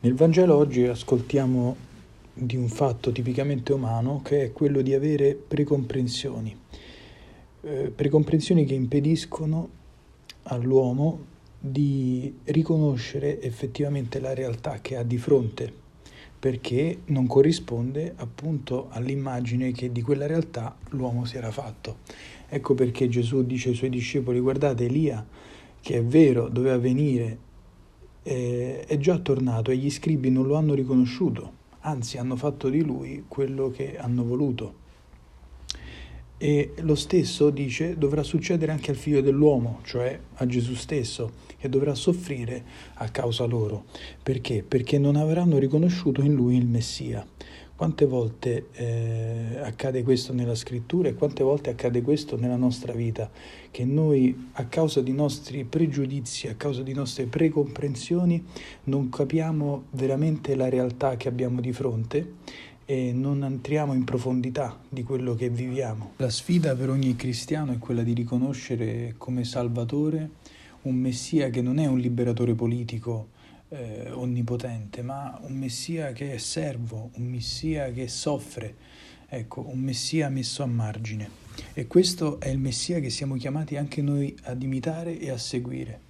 Nel Vangelo oggi ascoltiamo di un fatto tipicamente umano che è quello di avere precomprensioni, eh, precomprensioni che impediscono all'uomo di riconoscere effettivamente la realtà che ha di fronte, perché non corrisponde appunto all'immagine che di quella realtà l'uomo si era fatto. Ecco perché Gesù dice ai suoi discepoli, guardate Elia, che è vero, doveva venire eh, è già tornato e gli scribi non lo hanno riconosciuto, anzi hanno fatto di lui quello che hanno voluto. E lo stesso dice dovrà succedere anche al figlio dell'uomo, cioè a Gesù stesso, che dovrà soffrire a causa loro. Perché? Perché non avranno riconosciuto in lui il Messia. Quante volte eh, accade questo nella scrittura e quante volte accade questo nella nostra vita? Che noi a causa di nostri pregiudizi, a causa di nostre precomprensioni, non capiamo veramente la realtà che abbiamo di fronte e non entriamo in profondità di quello che viviamo. La sfida per ogni cristiano è quella di riconoscere come Salvatore un Messia che non è un liberatore politico, eh, onnipotente, ma un Messia che è servo, un Messia che soffre, ecco, un Messia messo a margine. E questo è il Messia che siamo chiamati anche noi ad imitare e a seguire.